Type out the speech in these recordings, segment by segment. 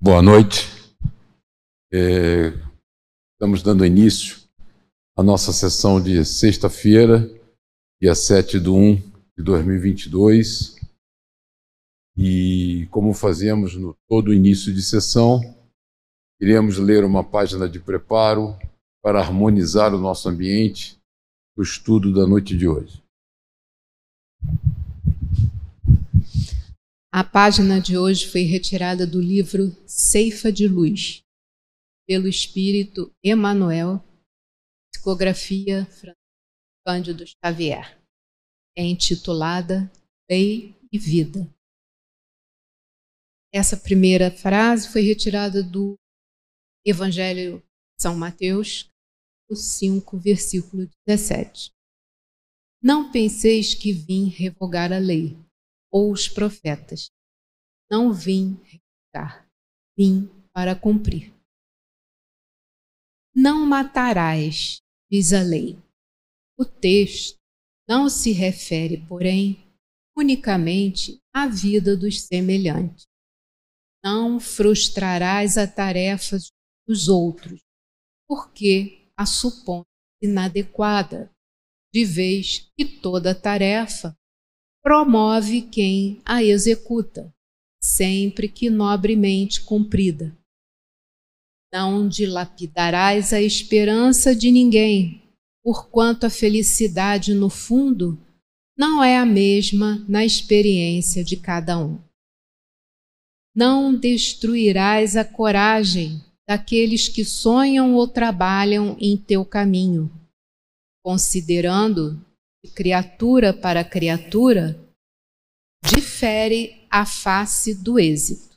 Boa noite. É, estamos dando início à nossa sessão de sexta-feira, dia 7 de 1 de 2022. E como fazemos no todo início de sessão, iremos ler uma página de preparo para harmonizar o nosso ambiente do estudo da noite de hoje. A página de hoje foi retirada do livro Ceifa de Luz, pelo espírito Emanuel, psicografia Cândido Xavier. É intitulada Lei e Vida. Essa primeira frase foi retirada do Evangelho de São Mateus, 5, versículo 17. Não penseis que vim revogar a lei ou os profetas. Não vim revogar, vim para cumprir. Não matarás, diz a lei. O texto não se refere, porém, unicamente à vida dos semelhantes. Não frustrarás a tarefa dos outros, porque a supõe inadequada, de vez que toda tarefa promove quem a executa, sempre que nobremente cumprida. Não dilapidarás a esperança de ninguém, porquanto a felicidade, no fundo, não é a mesma na experiência de cada um. Não destruirás a coragem daqueles que sonham ou trabalham em teu caminho, considerando de criatura para criatura, difere a face do êxito.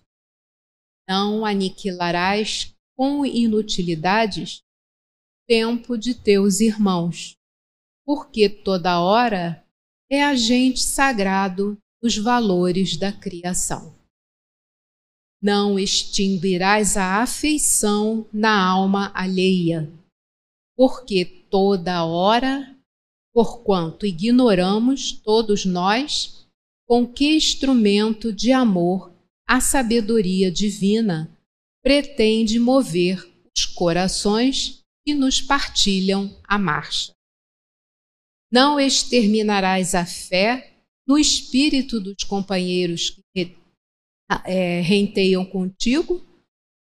Não aniquilarás com inutilidades tempo de teus irmãos, porque toda hora é agente sagrado dos valores da criação. Não extinguirás a afeição na alma alheia, porque toda hora porquanto ignoramos, todos nós, com que instrumento de amor a sabedoria divina pretende mover os corações que nos partilham a marcha. Não exterminarás a fé no espírito dos companheiros que é, renteiam contigo,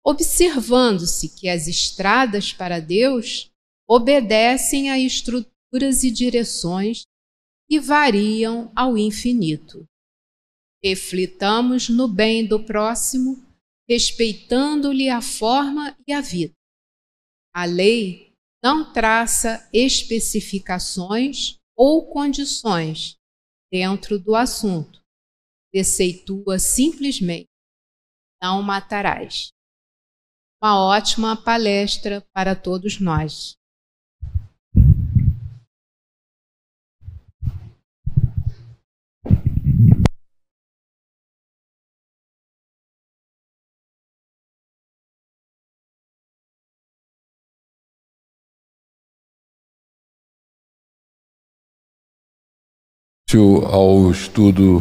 observando-se que as estradas para Deus obedecem à estrutura e direções que variam ao infinito. Reflitamos no bem do próximo, respeitando-lhe a forma e a vida. A lei não traça especificações ou condições dentro do assunto. Deceitua simplesmente: não matarás. Uma ótima palestra para todos nós. Ao estudo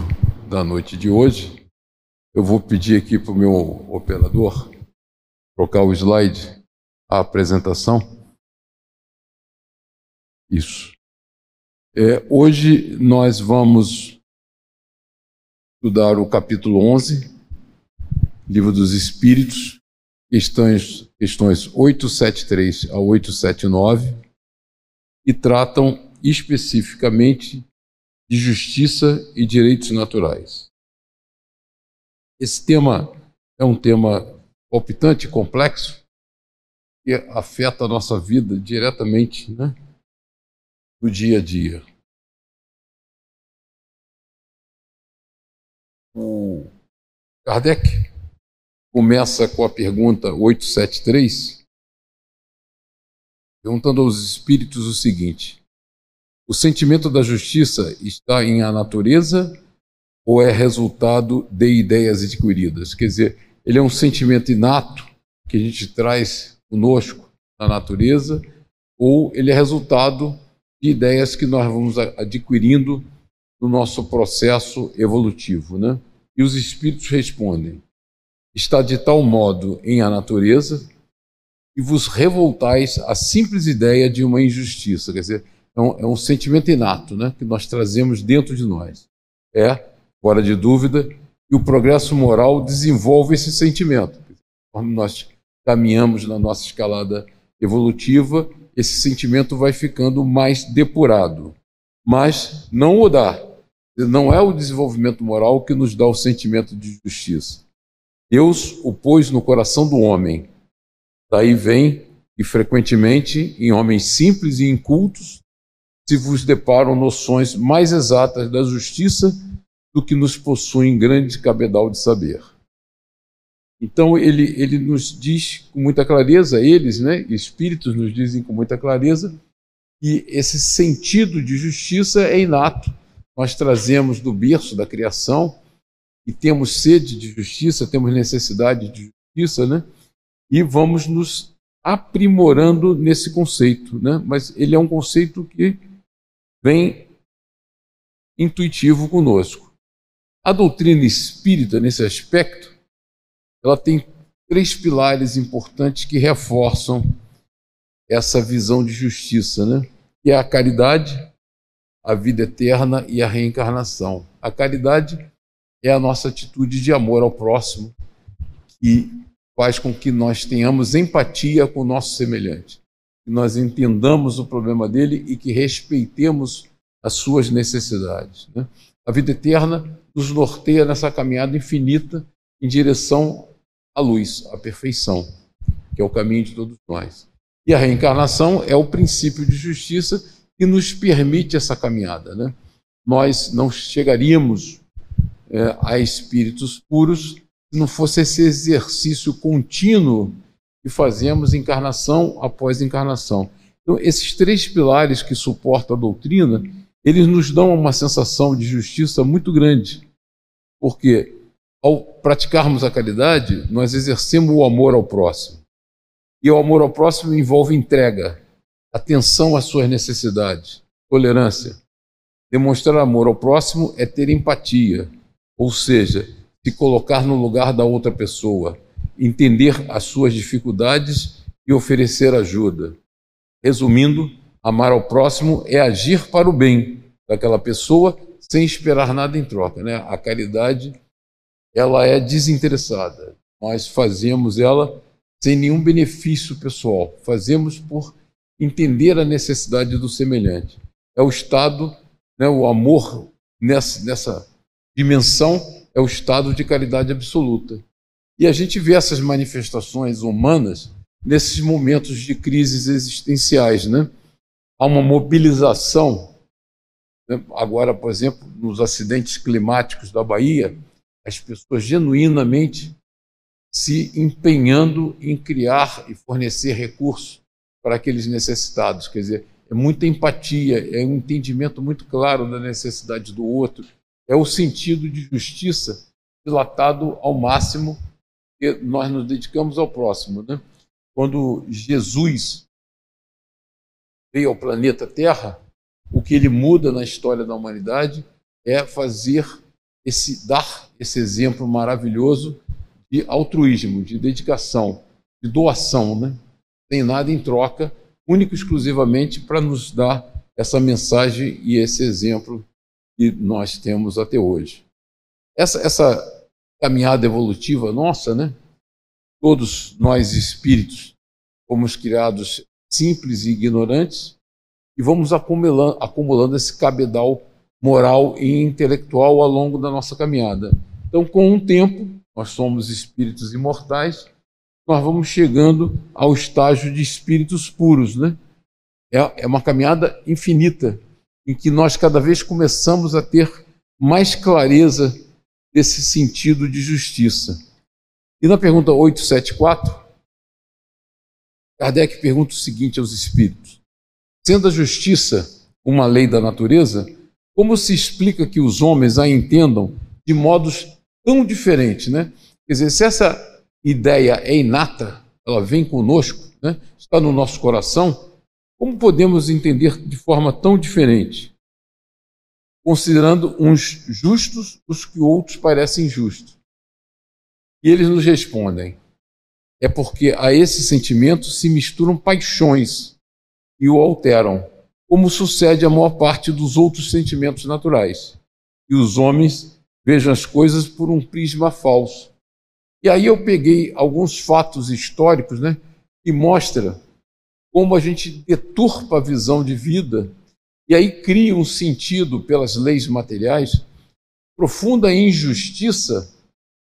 da noite de hoje, eu vou pedir aqui para o meu operador trocar o slide, a apresentação. Isso. É, hoje nós vamos estudar o capítulo 11, Livro dos Espíritos, questões, questões 873 a 879, e tratam especificamente de justiça e direitos naturais. Esse tema é um tema palpitante complexo que afeta a nossa vida diretamente, né? No dia a dia. O Kardec começa com a pergunta 873, perguntando aos espíritos o seguinte: o sentimento da justiça está em a natureza ou é resultado de ideias adquiridas? Quer dizer, ele é um sentimento inato que a gente traz conosco na natureza ou ele é resultado de ideias que nós vamos adquirindo no nosso processo evolutivo, né? E os espíritos respondem: está de tal modo em a natureza que vos revoltais à simples ideia de uma injustiça. Quer dizer, é um, é um sentimento inato né, que nós trazemos dentro de nós. É, fora de dúvida, que o progresso moral desenvolve esse sentimento. Quando nós caminhamos na nossa escalada evolutiva, esse sentimento vai ficando mais depurado. Mas não o dá. Não é o desenvolvimento moral que nos dá o sentimento de justiça. Deus o pôs no coração do homem. Daí vem e frequentemente em homens simples e incultos se vos deparam noções mais exatas da justiça do que nos possuem grande cabedal de saber. Então ele, ele nos diz com muita clareza, eles, né, espíritos nos dizem com muita clareza, que esse sentido de justiça é inato. Nós trazemos do berço da criação e temos sede de justiça, temos necessidade de justiça, né? E vamos nos aprimorando nesse conceito, né? Mas ele é um conceito que vem intuitivo conosco. A doutrina espírita nesse aspecto ela tem três pilares importantes que reforçam essa visão de justiça, né? Que é a caridade, a vida eterna e a reencarnação. A caridade é a nossa atitude de amor ao próximo, que faz com que nós tenhamos empatia com o nosso semelhante, que nós entendamos o problema dele e que respeitemos as suas necessidades. Né? A vida eterna nos norteia nessa caminhada infinita em direção a luz, a perfeição, que é o caminho de todos nós. E a reencarnação é o princípio de justiça que nos permite essa caminhada. Né? Nós não chegaríamos é, a espíritos puros se não fosse esse exercício contínuo que fazemos encarnação após encarnação. Então, esses três pilares que suportam a doutrina, eles nos dão uma sensação de justiça muito grande. Porque ao praticarmos a caridade, nós exercemos o amor ao próximo. E o amor ao próximo envolve entrega, atenção às suas necessidades, tolerância. Demonstrar amor ao próximo é ter empatia, ou seja, se colocar no lugar da outra pessoa, entender as suas dificuldades e oferecer ajuda. Resumindo, amar ao próximo é agir para o bem daquela pessoa sem esperar nada em troca. Né? A caridade ela é desinteressada. Nós fazemos ela sem nenhum benefício pessoal. Fazemos por entender a necessidade do semelhante. É o estado, né, o amor nessa, nessa dimensão é o estado de caridade absoluta. E a gente vê essas manifestações humanas nesses momentos de crises existenciais, né? Há uma mobilização. Né? Agora, por exemplo, nos acidentes climáticos da Bahia, as pessoas genuinamente se empenhando em criar e fornecer recursos para aqueles necessitados. Quer dizer, é muita empatia, é um entendimento muito claro da necessidade do outro, é o sentido de justiça dilatado ao máximo que nós nos dedicamos ao próximo. Né? Quando Jesus veio ao planeta Terra, o que ele muda na história da humanidade é fazer esse dar esse exemplo maravilhoso de altruísmo, de dedicação, de doação, né? Sem nada em troca, único e exclusivamente para nos dar essa mensagem e esse exemplo que nós temos até hoje. Essa, essa caminhada evolutiva nossa, né? Todos nós espíritos fomos criados simples e ignorantes e vamos acumulando, acumulando esse cabedal moral e intelectual ao longo da nossa caminhada. Então, com o tempo, nós somos espíritos imortais, nós vamos chegando ao estágio de espíritos puros, né? É, é uma caminhada infinita, em que nós cada vez começamos a ter mais clareza desse sentido de justiça. E na pergunta 874, Kardec pergunta o seguinte aos espíritos: Sendo a justiça uma lei da natureza, como se explica que os homens a entendam de modos tão diferentes, né? Quer dizer, se essa ideia é inata, ela vem conosco, né? está no nosso coração, como podemos entender de forma tão diferente? Considerando uns justos os que outros parecem injustos. E eles nos respondem: é porque a esse sentimento se misturam paixões e o alteram, como sucede a maior parte dos outros sentimentos naturais. E os homens vejam as coisas por um prisma falso. E aí eu peguei alguns fatos históricos, né, que mostra como a gente deturpa a visão de vida e aí cria um sentido pelas leis materiais, profunda injustiça,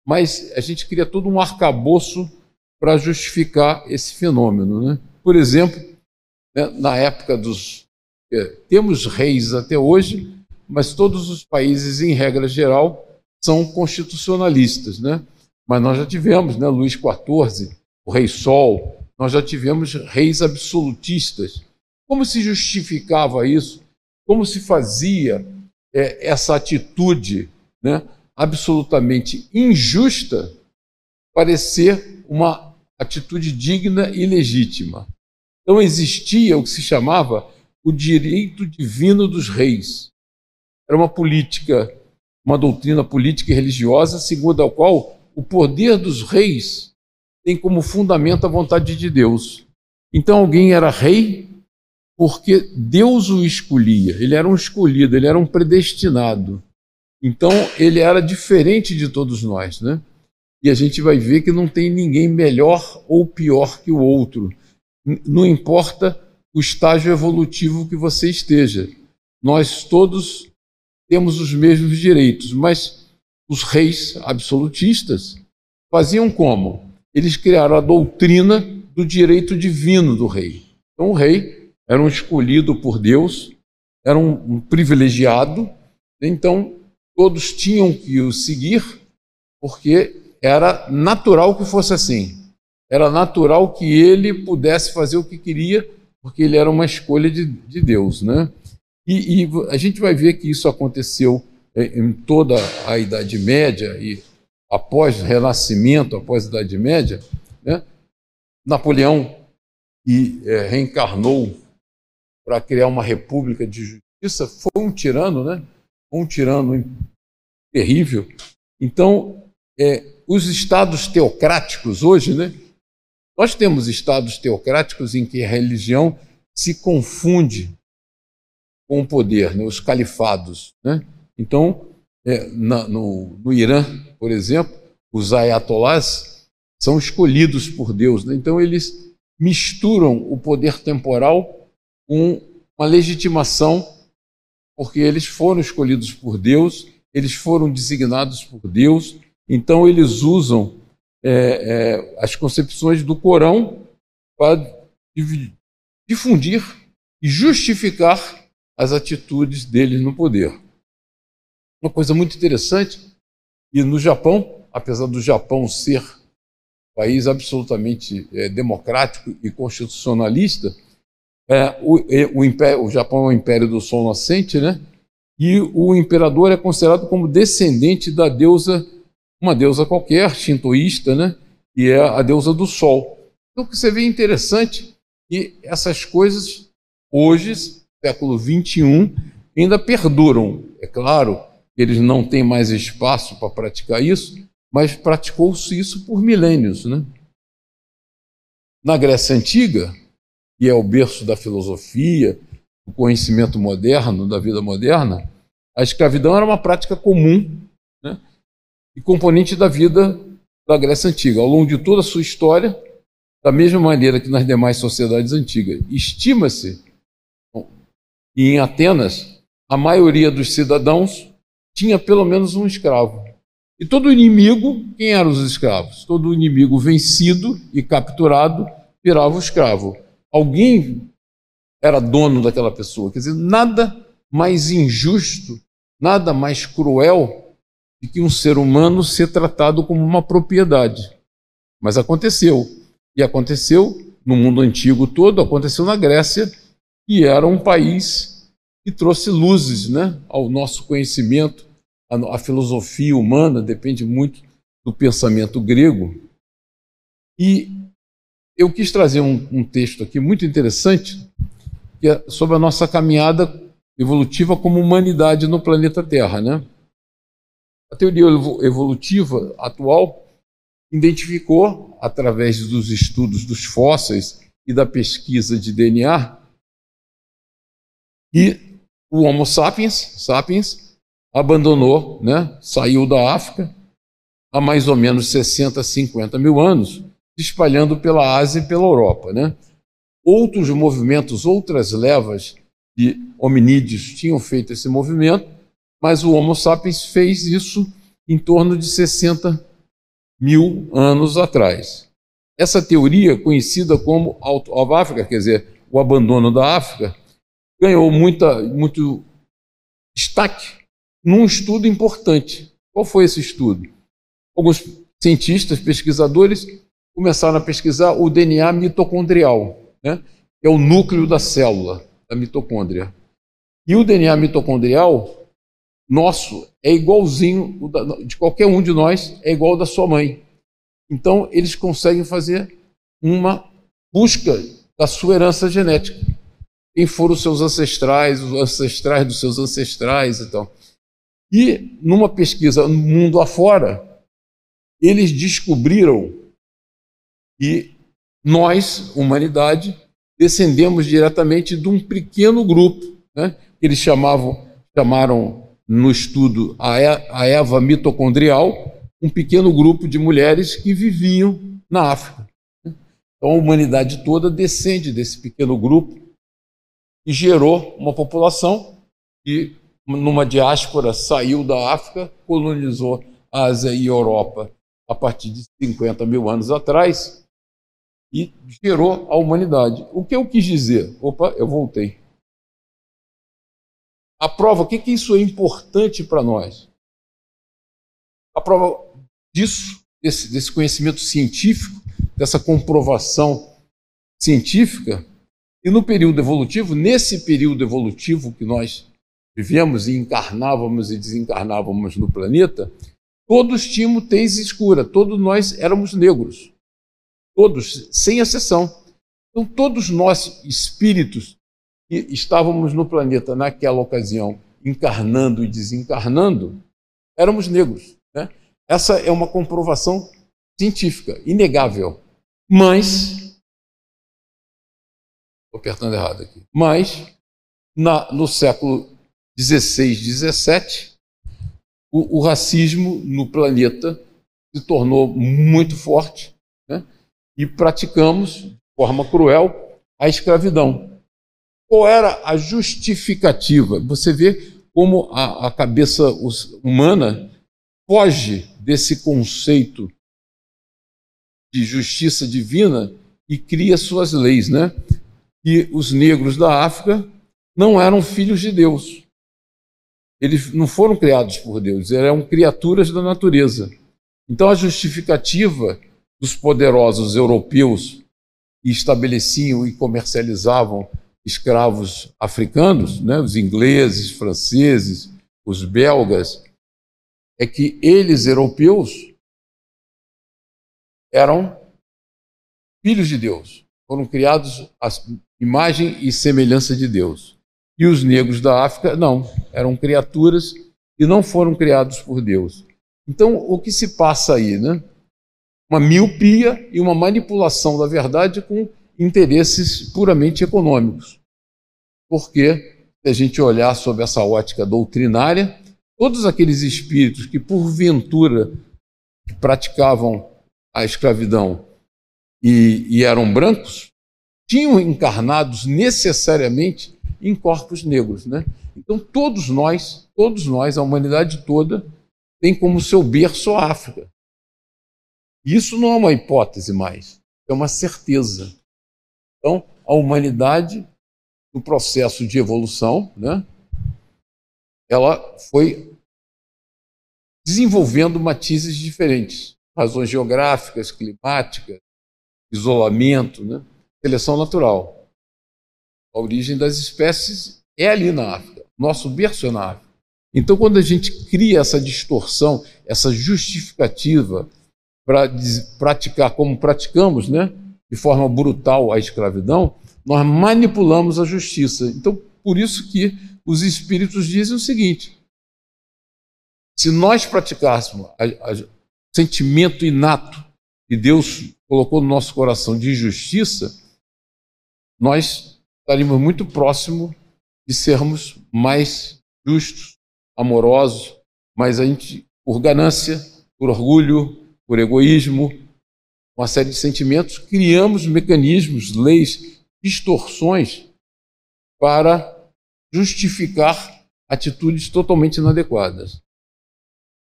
mas a gente cria todo um arcabouço para justificar esse fenômeno. Né? Por exemplo, né, na época dos. É, temos reis até hoje, mas todos os países, em regra geral, são constitucionalistas. Né? Mas nós já tivemos né, Luís XIV, o Rei Sol, nós já tivemos reis absolutistas. Como se justificava isso? Como se fazia é, essa atitude né, absolutamente injusta parecer uma atitude digna e legítima. Então existia o que se chamava o direito divino dos reis. Era uma política, uma doutrina política e religiosa segundo a qual o poder dos reis tem como fundamento a vontade de Deus. Então alguém era rei porque Deus o escolhia, ele era um escolhido, ele era um predestinado. Então ele era diferente de todos nós, né? e a gente vai ver que não tem ninguém melhor ou pior que o outro. Não importa o estágio evolutivo que você esteja. Nós todos temos os mesmos direitos, mas os reis absolutistas faziam como? Eles criaram a doutrina do direito divino do rei. Então, o rei era um escolhido por Deus, era um, privilegiado, então todos tinham que o seguir, porque era natural que fosse assim. Era natural que ele pudesse fazer o que queria, porque ele era uma escolha de, de Deus. Né? E, e, a gente vai ver que isso aconteceu em toda a Idade Média e após o Renascimento, após a Idade Média. Né? Napoleão e é, reencarnou para criar uma república de justiça, foi um tirano, né? Um tirano terrível. Então, é, os estados teocráticos hoje, né? Nós temos estados teocráticos em que a religião se confunde com o poder, né? os califados. Né? Então, é, na, no, no, Irã, por exemplo, os ayatollahs são escolhidos por Deus. Né? Então, eles misturam o poder temporal com uma legitimação, porque eles foram escolhidos por Deus, eles foram designados por Deus, então, eles usam é, é, as concepções do Corão para difundir e justificar as atitudes deles no poder. Uma coisa muito interessante, e no Japão, apesar do Japão ser um país absolutamente é, democrático e constitucionalista, é, o, o, império, o Japão é o império do sol nascente, né? E o imperador é considerado como descendente da deusa uma deusa qualquer, shintoísta, né? e é a deusa do sol. Então, o que você vê interessante que essas coisas, hoje, século XXI, ainda perduram. É claro que eles não têm mais espaço para praticar isso, mas praticou-se isso por milênios. Né? Na Grécia Antiga, que é o berço da filosofia, do conhecimento moderno, da vida moderna, a escravidão era uma prática comum. Né? e componente da vida da Grécia Antiga, ao longo de toda a sua história, da mesma maneira que nas demais sociedades antigas. Estima-se que em Atenas a maioria dos cidadãos tinha pelo menos um escravo. E todo inimigo, quem eram os escravos? Todo inimigo vencido e capturado virava o escravo. Alguém era dono daquela pessoa. Quer dizer, nada mais injusto, nada mais cruel de que um ser humano ser tratado como uma propriedade. Mas aconteceu. E aconteceu no mundo antigo todo, aconteceu na Grécia, que era um país que trouxe luzes né, ao nosso conhecimento. A, a filosofia humana depende muito do pensamento grego. E eu quis trazer um, um texto aqui muito interessante, que é sobre a nossa caminhada evolutiva como humanidade no planeta Terra, né? A teoria evolutiva atual identificou, através dos estudos dos fósseis e da pesquisa de DNA, que o Homo sapiens, sapiens abandonou, né, saiu da África há mais ou menos 60, 50 mil anos, se espalhando pela Ásia e pela Europa. Né? Outros movimentos, outras levas de hominídeos tinham feito esse movimento, mas o Homo sapiens fez isso em torno de 60 mil anos atrás. Essa teoria, conhecida como Out of Africa, quer dizer, o abandono da África, ganhou muita, muito destaque num estudo importante. Qual foi esse estudo? Alguns cientistas, pesquisadores, começaram a pesquisar o DNA mitocondrial, né? é o núcleo da célula, da mitocôndria. E o DNA mitocondrial nosso é igualzinho de qualquer um de nós, é igual da sua mãe. Então, eles conseguem fazer uma busca da sua herança genética. Quem foram os seus ancestrais, os ancestrais dos seus ancestrais e tal. E numa pesquisa no mundo afora, eles descobriram que nós, humanidade, descendemos diretamente de um pequeno grupo, né? eles chamavam, chamaram no estudo a Eva mitocondrial, um pequeno grupo de mulheres que viviam na África. Então a humanidade toda descende desse pequeno grupo e gerou uma população que, numa diáspora, saiu da África, colonizou a Ásia e Europa a partir de 50 mil anos atrás e gerou a humanidade. O que eu quis dizer? Opa, eu voltei. A prova, o que, que isso é importante para nós? A prova disso, desse, desse conhecimento científico, dessa comprovação científica, e no período evolutivo, nesse período evolutivo que nós vivemos e encarnávamos e desencarnávamos no planeta, todos tínhamos tez escura, todos nós éramos negros. Todos, sem exceção. Então, todos nós, espíritos, que estávamos no planeta naquela ocasião, encarnando e desencarnando, éramos negros. Né? Essa é uma comprovação científica, inegável. Mas, estou apertando errado aqui, mas na, no século XVI, XVII, o, o, racismo no planeta se tornou muito forte né? E praticamos, de forma cruel, a escravidão. Qual era a justificativa? Você vê como a, a cabeça humana foge desse conceito de justiça divina e cria suas leis, né? E os negros da África não eram filhos de Deus. Eles não foram criados por Deus, eram criaturas da natureza. Então a justificativa dos poderosos europeus que estabeleciam e comercializavam escravos africanos, né, os ingleses, franceses, os belgas, é que eles, europeus, eram filhos de Deus, foram criados à imagem e semelhança de Deus. E os negros da África, não, eram criaturas que não foram criados por Deus. Então, o que se passa aí, né? Uma miopia e uma manipulação da verdade com interesses puramente econômicos. Porque, se a gente olhar sob essa ótica doutrinária, todos aqueles espíritos que, porventura, praticavam a escravidão e, e eram brancos, tinham encarnados necessariamente em corpos negros. Né? Então, todos nós, todos nós, a humanidade toda, tem como seu berço a África. Isso não é uma hipótese mais, é uma certeza. Então, a humanidade, no processo de evolução, né, ela foi desenvolvendo matizes diferentes, razões geográficas, climáticas, isolamento, né, seleção natural. A origem das espécies é ali na África, nosso berço é na África. Então, quando a gente cria essa distorção, essa justificativa para praticar como praticamos, né, de forma brutal a escravidão, nós manipulamos a justiça. Então, por isso que os espíritos dizem o seguinte: se nós praticássemos o sentimento inato que Deus colocou no nosso coração de justiça, nós estaríamos muito próximo de sermos mais justos, amorosos, mas a gente, por ganância, por orgulho, por egoísmo, uma série de sentimentos, criamos mecanismos, leis, distorções para justificar atitudes totalmente inadequadas.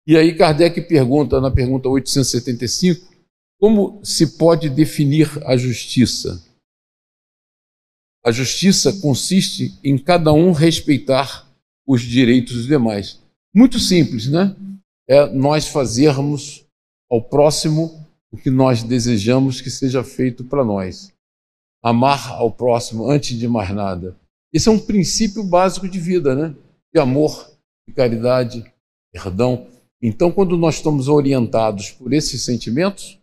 E aí Kardec pergunta na pergunta 875, como se pode definir a justiça? A justiça consiste em cada um respeitar os direitos dos demais. Muito simples, né? É nós fazermos ao próximo o que nós desejamos que seja feito para nós. Amar ao próximo antes de mais nada. Esse é um princípio básico de vida, né? De amor, de caridade, perdão. Então, quando nós estamos orientados por esses sentimentos,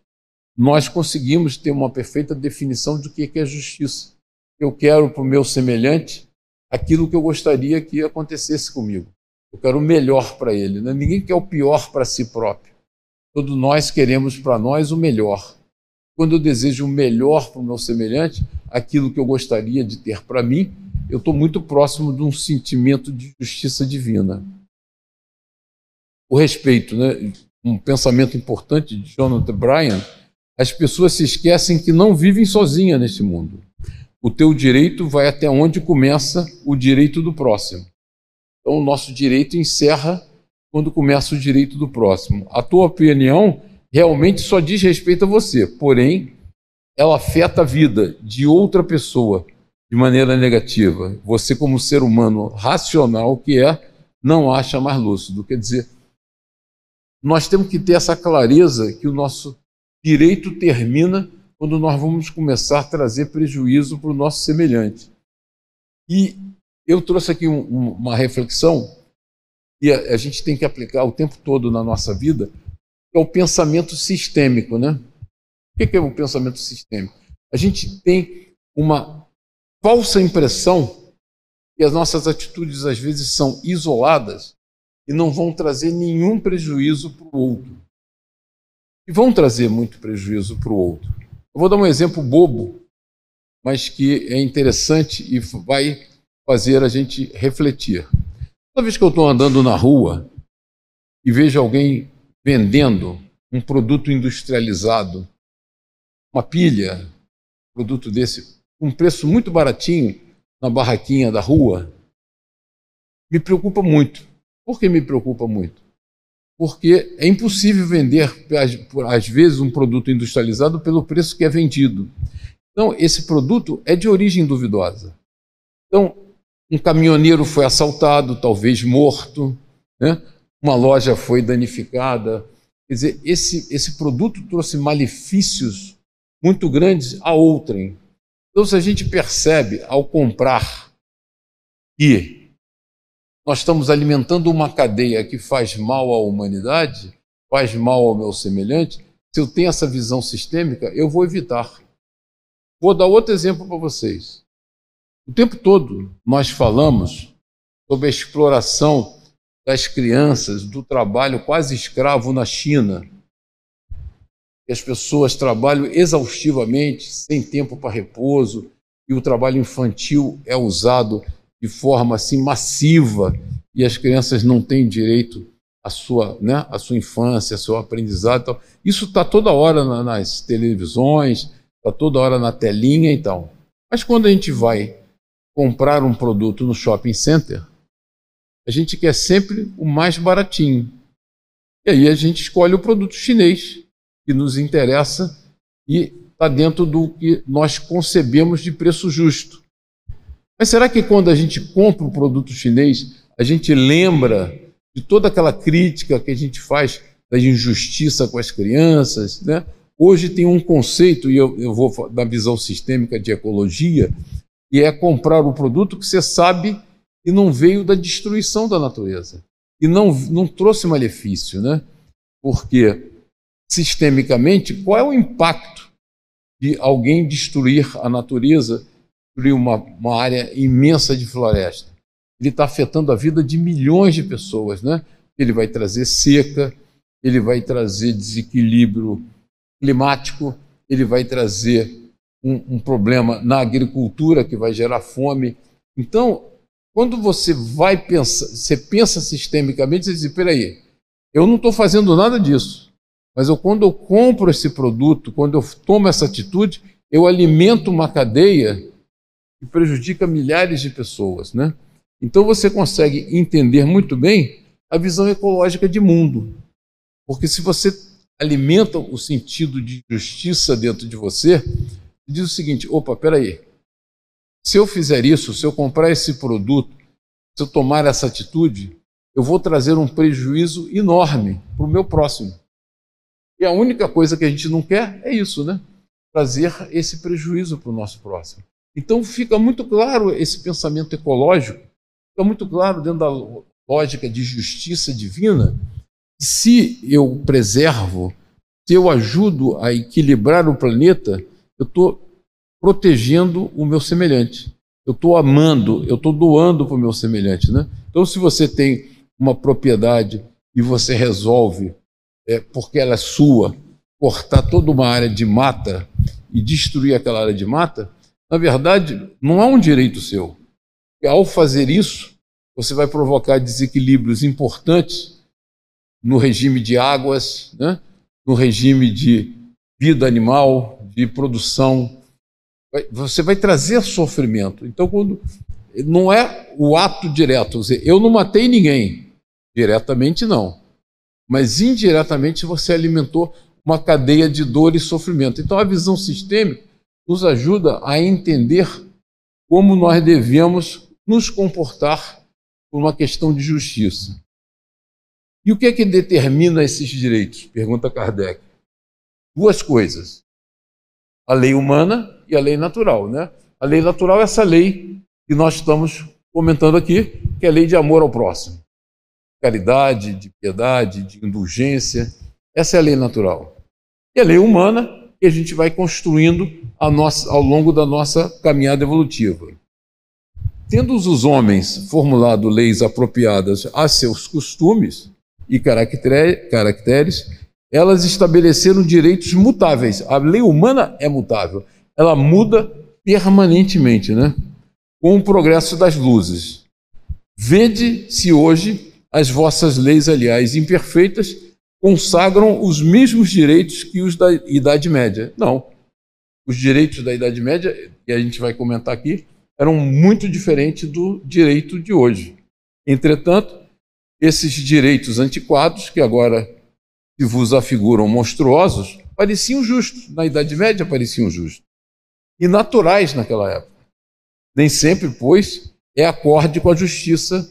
nós conseguimos ter uma perfeita definição do que é justiça. Eu quero para o meu semelhante aquilo que eu gostaria que acontecesse comigo. Eu quero o melhor para ele. Né? Ninguém quer o pior para si próprio. Todos nós queremos para nós o melhor. Quando eu desejo o melhor para o meu semelhante, aquilo que eu gostaria de ter para mim, eu estou muito próximo de um sentimento de justiça divina. O respeito, né? um pensamento importante de Jonathan Bryan, as pessoas se esquecem que não vivem sozinhas neste mundo. O teu direito vai até onde começa o direito do próximo. Então, o nosso direito encerra quando começa o direito do próximo. A tua opinião realmente só diz respeito a você, porém, ela afeta a vida de outra pessoa de maneira negativa. Você, como ser humano racional que é, não acha mais lúcido. Quer dizer, nós temos que ter essa clareza que o nosso direito termina quando nós vamos começar a trazer prejuízo para o nosso semelhante. E eu trouxe aqui um, um, uma reflexão que a, a, gente tem que aplicar o tempo todo na nossa vida, é o pensamento sistêmico. Né? O que é o pensamento sistêmico? A gente tem uma falsa impressão que as nossas atitudes às vezes são isoladas e não vão trazer nenhum prejuízo para o outro. E vão trazer muito prejuízo para o outro. Eu vou dar um exemplo bobo, mas que é interessante e vai fazer a gente refletir. Toda vez que eu estou andando na rua e vejo alguém vendendo um produto industrializado, uma pilha, produto desse, um preço muito baratinho na barraquinha da rua, me preocupa muito. Por que me preocupa muito? Porque é impossível vender, às vezes, um produto industrializado pelo preço que é vendido. Então, esse produto é de origem duvidosa. Então, um caminhoneiro foi assaltado, talvez morto, né? uma loja foi danificada. Quer dizer, esse, esse produto trouxe malefícios muito grandes a outrem. Então, se a gente percebe ao comprar que nós estamos alimentando uma cadeia que faz mal à humanidade, faz mal ao meu semelhante, se eu tenho essa visão sistêmica, eu vou evitar. Vou dar outro exemplo para vocês. O tempo todo nós falamos sobre a exploração das crianças, do trabalho quase escravo na China. Que as pessoas trabalham exaustivamente, sem tempo para repouso, e o trabalho infantil é usado de forma assim massiva e as crianças não têm direito à sua, né, à sua infância, ao seu aprendizado. Então, isso está toda hora nas televisões, está toda hora na telinha e então. tal. Mas quando a gente vai comprar um produto no shopping center, a gente quer sempre o mais baratinho. E aí a gente escolhe o produto chinês que nos interessa e está dentro do que nós concebemos de preço justo. Mas será que quando a gente compra um produto chinês, a gente lembra de toda aquela crítica que a gente faz da injustiça com as crianças? Né? Hoje tem um conceito, e eu, eu vou da visão sistêmica de ecologia, e é comprar o produto que você sabe que não veio da destruição da natureza e não, não trouxe malefício, né? Porque sistemicamente, qual é o impacto de alguém destruir a natureza, destruir uma, uma área imensa de floresta? Ele está afetando a vida de milhões de pessoas, né? Ele vai trazer seca, ele vai trazer desequilíbrio climático, ele vai trazer um, um problema na agricultura que vai gerar fome. Então, quando você vai pensar, você pensa sistemicamente, você diz, peraí, eu não estou fazendo nada disso. Mas eu, quando eu compro esse produto, quando eu tomo essa atitude, eu alimento uma cadeia que prejudica milhares de pessoas. Né? Então você consegue entender muito bem a visão ecológica de mundo. Porque se você alimenta o sentido de justiça dentro de você, diz o seguinte: opa, peraí. Se eu fizer isso, se eu comprar esse produto, se eu tomar essa atitude, eu vou trazer um prejuízo enorme para o meu próximo. E a única coisa que a gente não quer é isso, né? Trazer esse prejuízo para o nosso próximo. Então fica muito claro esse pensamento ecológico, fica muito claro dentro da lógica de justiça divina, se eu preservo, se eu ajudo a equilibrar o planeta, eu estou protegendo o meu semelhante. Eu estou amando, eu estou doando para o meu semelhante. Né? Então, se você tem uma propriedade e você resolve, é, porque ela é sua, cortar toda uma área de mata e destruir aquela área de mata, na verdade, não é um direito seu. E ao fazer isso, você vai provocar desequilíbrios importantes no regime de águas, né? no regime de vida animal, de produção. Você vai trazer sofrimento. Então, quando não é o ato direto, eu não matei ninguém, diretamente não, mas indiretamente você alimentou uma cadeia de dor e sofrimento. Então, a visão sistêmica nos ajuda a entender como nós devemos nos comportar por uma questão de justiça. E o que é que determina esses direitos? Pergunta Kardec. Duas coisas: a lei humana e a lei natural. Né? A lei natural é essa lei que nós estamos comentando aqui, que é a lei de amor ao próximo. Caridade, de piedade, de indulgência. Essa é a lei natural. E a lei humana, que a gente vai construindo nossa, ao longo da nossa caminhada evolutiva. Tendo os homens formulado leis apropriadas a seus costumes e caracteres, elas estabeleceram direitos mutáveis. A lei humana é mutável, ela muda permanentemente, né? Com o progresso das luzes. Vede se hoje as vossas leis, aliás, imperfeitas, consagram os mesmos direitos que os da Idade Média. Não. Os direitos da Idade Média, que a gente vai comentar aqui, eram muito diferentes do direito de hoje. Entretanto, esses direitos antiquados, que agora que vos afiguram monstruosos, pareciam justos. Na Idade Média pareciam justos. E naturais naquela época. Nem sempre, pois, é acorde com a justiça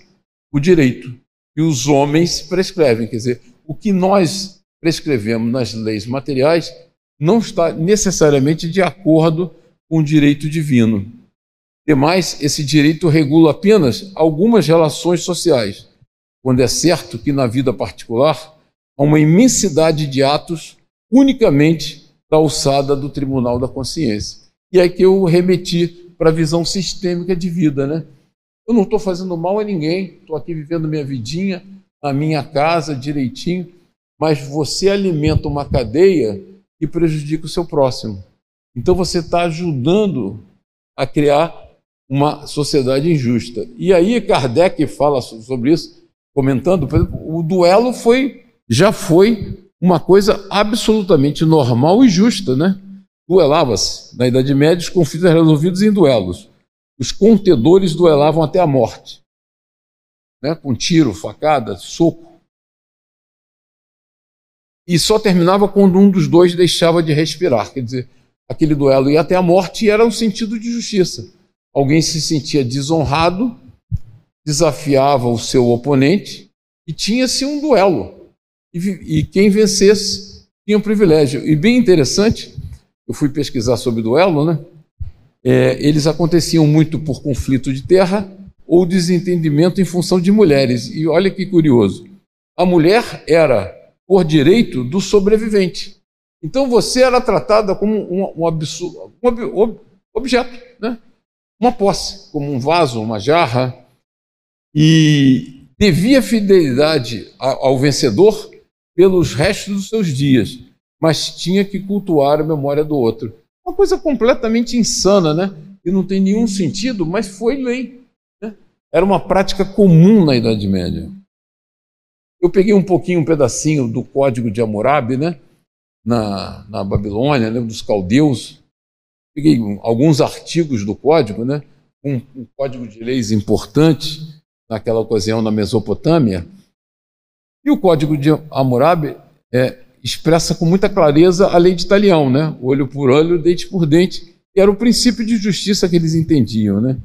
o direito que os homens prescrevem. Quer dizer, o que nós prescrevemos nas leis materiais não está necessariamente de acordo com o direito divino. Demais, esse direito regula apenas algumas relações sociais, quando é certo que na vida particular a uma imensidade de atos unicamente da alçada do Tribunal da Consciência. E é que eu remeti para a visão sistêmica de vida, né? Eu não estou fazendo mal a ninguém, estou aqui vivendo minha vidinha, na minha casa, direitinho, mas você alimenta uma cadeia que prejudica o seu próximo. Então você está ajudando a criar uma sociedade injusta. E aí Kardec fala sobre isso, comentando, por exemplo, o duelo foi já foi uma coisa absolutamente normal e justa, né? Duelava-se. Na Idade Média, os conflitos eram resolvidos em duelos. Os contedores duelavam até a morte, né? com tiro, facada, soco. E só terminava quando um dos dois deixava de respirar. Quer dizer, aquele duelo ia até a morte e era um sentido de justiça. Alguém se sentia desonrado, desafiava o seu oponente e tinha-se um duelo e, e quem vencesse tinha um privilégio. E bem interessante, eu fui pesquisar sobre duelo, né? É, eles aconteciam muito por conflito de terra ou desentendimento em função de mulheres. E olha que curioso: a mulher era, por direito, do sobrevivente. Então você era tratada como um, um, absurdo, um ob, objeto, né? uma posse, como um vaso, uma jarra. E devia fidelidade ao vencedor pelos restos dos seus dias, mas tinha que cultuar a memória do outro. Uma coisa completamente insana, né? E não tem nenhum sentido, mas foi lei. Né? Era uma prática comum na Idade Média. Eu peguei um pouquinho, um pedacinho do Código de Hammurabi, né? Na, na Babilônia, né? dos caldeus. Peguei alguns artigos do código, né? Um, um código de leis importante naquela ocasião na Mesopotâmia. E o Código de Hammurabi é, expressa com muita clareza a lei de Italião, né? olho por olho, dente por dente, que era o princípio de justiça que eles entendiam. Né?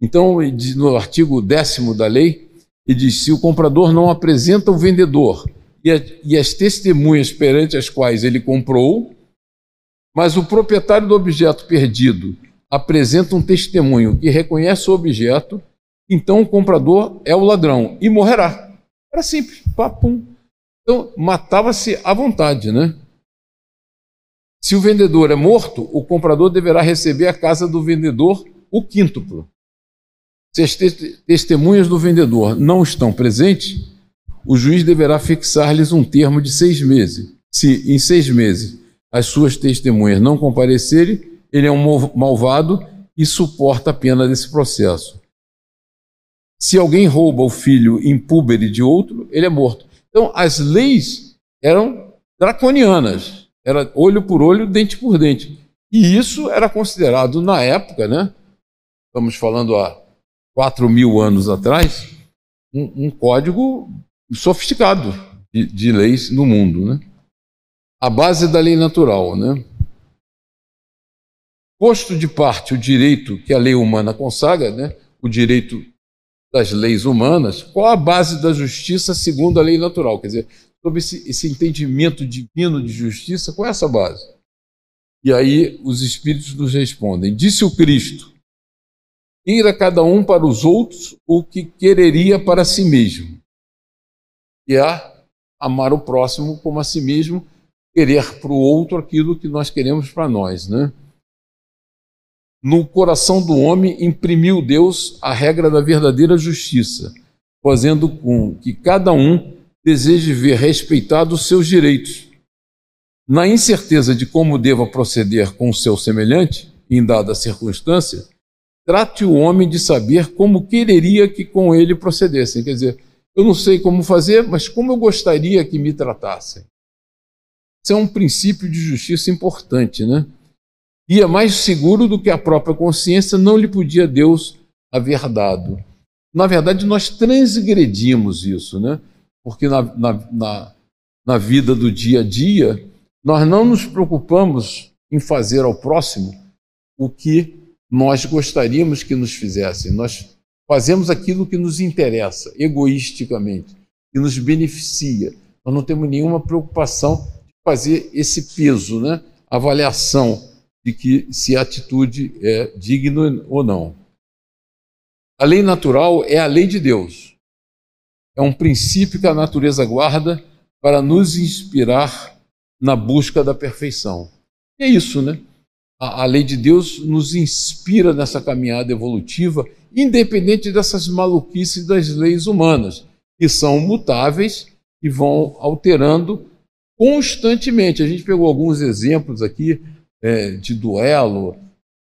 Então, no artigo décimo da lei, ele diz: se o comprador não apresenta o vendedor e, a, e as testemunhas perante as quais ele comprou, mas o proprietário do objeto perdido apresenta um testemunho que reconhece o objeto, então o comprador é o ladrão e morrerá. Era simples, papum. Então, matava-se à vontade, né? Se o vendedor é morto, o comprador deverá receber a casa do vendedor o quíntuplo. Se as testemunhas do vendedor não estão presentes, o juiz deverá fixar-lhes um termo de seis meses. Se em seis meses as suas testemunhas não comparecerem, ele é um malvado e suporta a pena desse processo. Se alguém rouba o filho impúbere de outro, ele é morto. Então, as leis eram draconianas, era olho por olho, dente por dente. E isso era considerado, na época, né? Estamos falando há 4 mil anos atrás, um, um código sofisticado de, de, leis no mundo, né? A base da lei natural, né? Posto de parte o direito que a lei humana consagra, né? O direito das leis humanas, qual a base da justiça segundo a lei natural? Quer dizer, sobre esse, esse entendimento divino de justiça, qual é essa base? E aí os espíritos nos respondem: Disse o Cristo, a cada um para os outros o que quereria para si mesmo, que é amar o próximo como a si mesmo, querer para o outro aquilo que nós queremos para nós, né? No coração do homem imprimiu Deus a regra da verdadeira justiça, fazendo com que cada um deseje ver respeitados os seus direitos. Na incerteza de como deva proceder com o seu semelhante, em dada circunstância, trate o homem de saber como quereria que com ele procedessem. Quer dizer, eu não sei como fazer, mas como eu gostaria que me tratassem. Isso é um princípio de justiça importante, né? Ia mais seguro do que a própria consciência, não lhe podia Deus haver dado. Na verdade, nós transgredimos isso, né? Porque na, na, na, na vida do dia a dia, nós não nos preocupamos em fazer ao próximo o que nós gostaríamos que nos fizessem. Nós fazemos aquilo que nos interessa, egoisticamente, que nos beneficia. Nós não temos nenhuma preocupação de fazer esse peso, né? avaliação de que se a atitude é digna ou não. A lei natural é a lei de Deus. É um princípio que a natureza guarda para nos inspirar na busca da perfeição. é isso, né? A, a lei de Deus nos inspira nessa caminhada evolutiva, independente dessas maluquices das leis humanas, que são mutáveis e vão alterando constantemente. A gente pegou alguns exemplos aqui é, de duelo,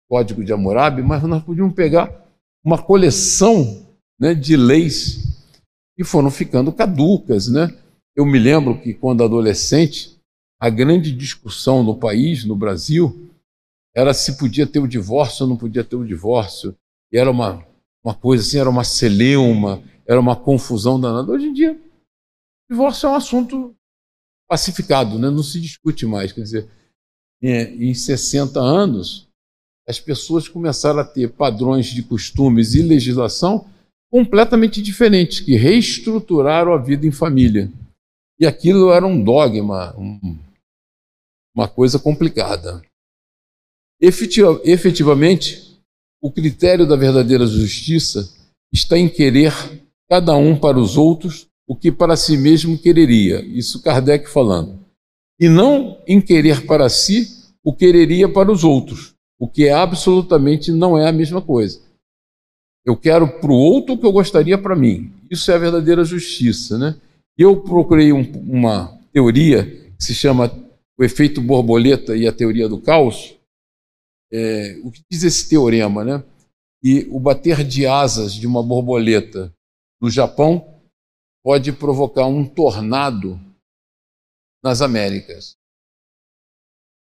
Código de Hammurabi, mas nós podíamos pegar uma coleção né, de leis que foram ficando caducas. Né? Eu me lembro que, quando adolescente, a grande discussão no país, no Brasil, era se podia ter o divórcio ou não podia ter o divórcio. E era uma, uma coisa assim, era uma celeuma, era uma confusão danada. Hoje em dia, divórcio é um assunto pacificado, né? não se discute mais. Quer dizer, em 60 anos, as pessoas começaram a ter padrões de costumes e legislação completamente diferentes, que reestruturaram a vida em família. E aquilo era um dogma, um, uma coisa complicada. efetivamente, o critério da verdadeira justiça está em querer cada um para os outros o que para si mesmo quereria. Isso Kardec falando e não em querer para si o quereria para os outros, o que é absolutamente não é a mesma coisa. Eu quero para o outro o que eu gostaria para mim. Isso é a verdadeira justiça, né? Eu procurei um, uma teoria que se chama o efeito borboleta e a teoria do caos, é, o que diz esse teorema, né? E o bater de asas de uma borboleta no Japão pode provocar um tornado nas Américas.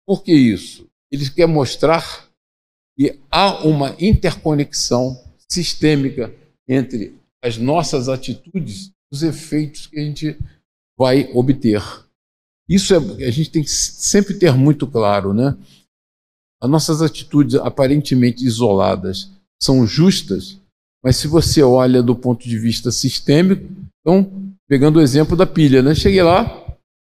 Por que isso? Ele quer mostrar que há uma interconexão sistêmica entre as nossas atitudes e os efeitos que a gente vai obter. Isso é, a gente tem que sempre ter muito claro, né? As nossas atitudes aparentemente isoladas são justas, mas se você olha do ponto de vista sistêmico, então, pegando o exemplo da pilha, né? Cheguei lá,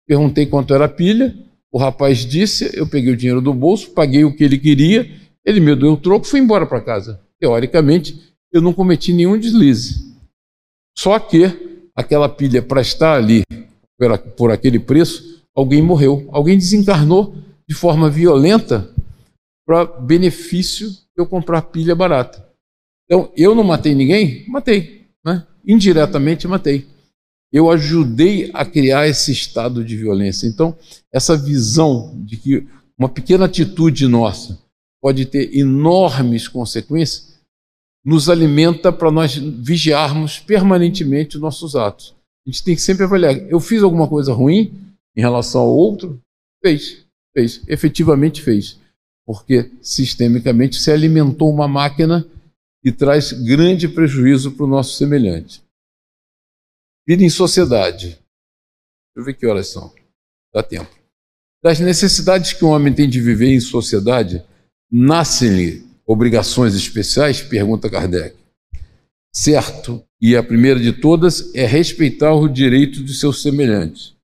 perguntei quanto era a pilha, o rapaz disse, eu peguei o dinheiro do bolso, paguei o que ele queria, ele me deu o troco e fui embora para casa. Teoricamente, eu não cometi nenhum deslize. Só que aquela pilha para estar ali por, aquele preço alguém morreu, alguém desencarnou de forma violenta para benefício de eu comprar pilha barata. Então, eu não matei ninguém? Matei. Né? Indiretamente matei. Eu ajudei a criar esse estado de violência. Então, essa visão de que uma pequena atitude nossa pode ter enormes consequências nos alimenta para nós vigiarmos permanentemente os nossos atos. A gente tem que sempre avaliar: eu fiz alguma coisa ruim? em relação ao outro? Fez, fez, efetivamente fez. Porque sistemicamente se alimentou uma máquina que traz grande prejuízo para o nosso semelhante. Vida em sociedade. Deixa eu ver que horas são. Dá tempo. Das necessidades que o homem tem de viver em sociedade, nascem-lhe obrigações especiais? Pergunta Kardec. Certo, e a primeira de todas é respeitar o direito de seus semelhantes.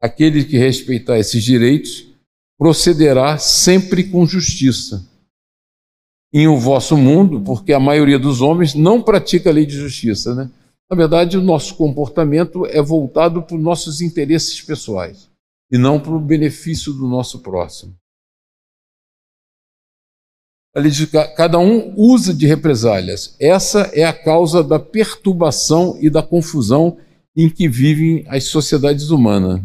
Aquele que respeitar esses direitos procederá sempre com justiça. Em o vosso mundo, porque a maioria dos homens não pratica a lei de justiça, né? Na verdade, o nosso comportamento é voltado para os nossos interesses pessoais e não para o benefício do nosso próximo. Cada um usa de represálias. Essa é a causa da perturbação e da confusão em que vivem as sociedades humanas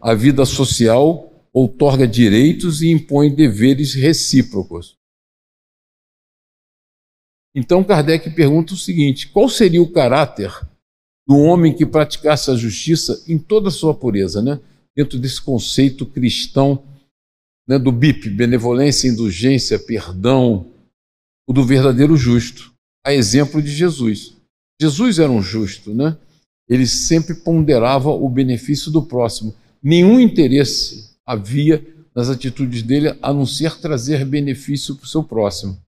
a vida social outorga direitos e impõe deveres recíprocos. Então Kardec pergunta o seguinte: qual seria o caráter do homem que praticasse a justiça em toda a sua pureza, né? dentro desse conceito cristão né, do BIP, benevolência, indulgência, perdão, o do verdadeiro justo, a exemplo de Jesus. Jesus era um justo, né? ele sempre ponderava o benefício do próximo nenhum interesse havia nas atitudes dele a não ser trazer benefício para o seu próximo,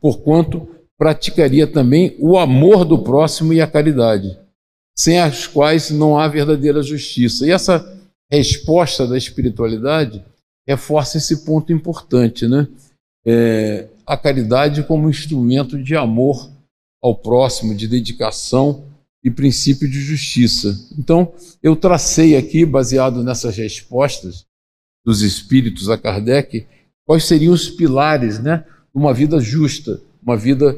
porquanto praticaria também o amor do próximo e a caridade, sem as quais não há verdadeira justiça. E essa resposta da espiritualidade reforça esse ponto importante, né? É, a caridade como instrumento de amor ao próximo, de dedicação e princípio de justiça. Então, eu tracei aqui, baseado nessas respostas dos espíritos a Kardec, quais seriam os pilares né, de uma vida justa, uma vida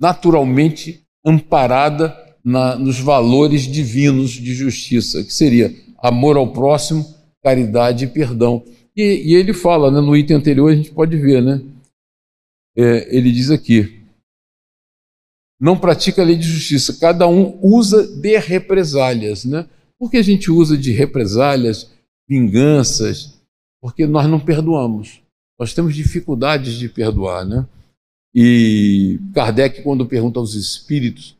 naturalmente amparada na, nos valores divinos de justiça, que seria amor ao próximo, caridade e perdão. E, e ele fala, né, no item anterior a gente pode ver, né? É, ele diz aqui: não pratica a lei de justiça. Cada um usa de represálias. Né? Por que a gente usa de represálias, vinganças? Porque nós não perdoamos. Nós temos dificuldades de perdoar. Né? E Kardec, quando pergunta aos espíritos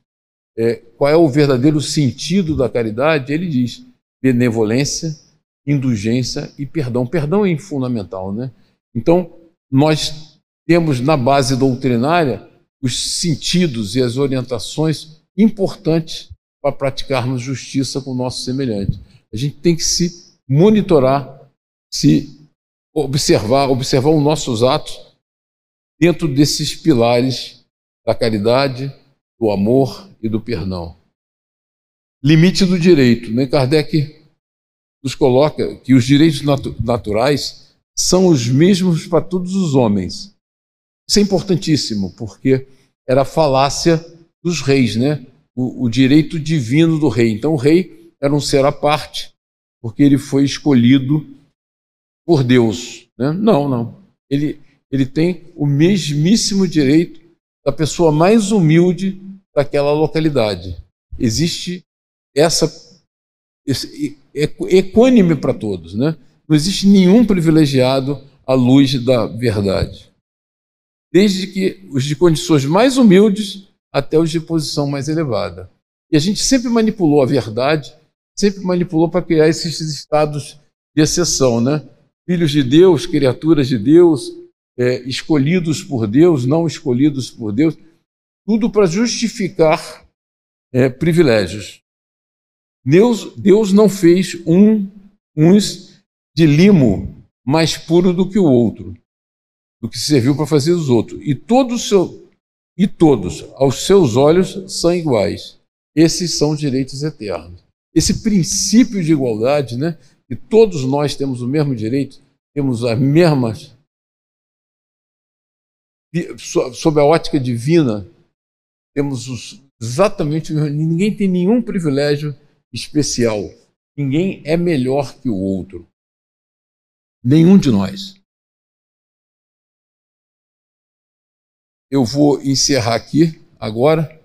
é, qual é o verdadeiro sentido da caridade, ele diz benevolência, indulgência e perdão. Perdão é fundamental. Né? Então, nós temos na base doutrinária os sentidos e as orientações importantes para praticarmos justiça com o nosso semelhante. A gente tem que se monitorar, se observar, observar os nossos atos dentro desses pilares da caridade, do amor e do perdão. Limite do direito. Né? Kardec nos coloca que os direitos natu naturais são os mesmos para todos os homens, isso é importantíssimo, porque era a falácia dos reis, né? O, o, direito divino do rei. Então, o rei era um ser à parte, porque ele foi escolhido por Deus. Né? Não, não. Ele, ele tem o mesmíssimo direito da pessoa mais humilde daquela localidade. Existe essa esse, equânime para todos, né? Não existe nenhum privilegiado à luz da verdade. Desde que os de condições mais humildes até os de posição mais elevada. E a gente sempre manipulou a verdade, sempre manipulou para criar esses estados de exceção, né? Filhos de Deus, criaturas de Deus, é, escolhidos por Deus, não escolhidos por Deus, tudo para justificar é, privilégios. Deus, Deus não fez um, uns de limo mais puro do que o outro, do que serviu para fazer os outros. E todos, seu, e todos, aos seus olhos, são iguais. Esses são direitos eternos. Esse princípio de igualdade, né, que todos nós temos o mesmo direito, temos as mesmas sob a ótica divina, temos os, exatamente ninguém tem nenhum privilégio especial. Ninguém é melhor que o outro. Nenhum de nós. Eu vou encerrar aqui agora.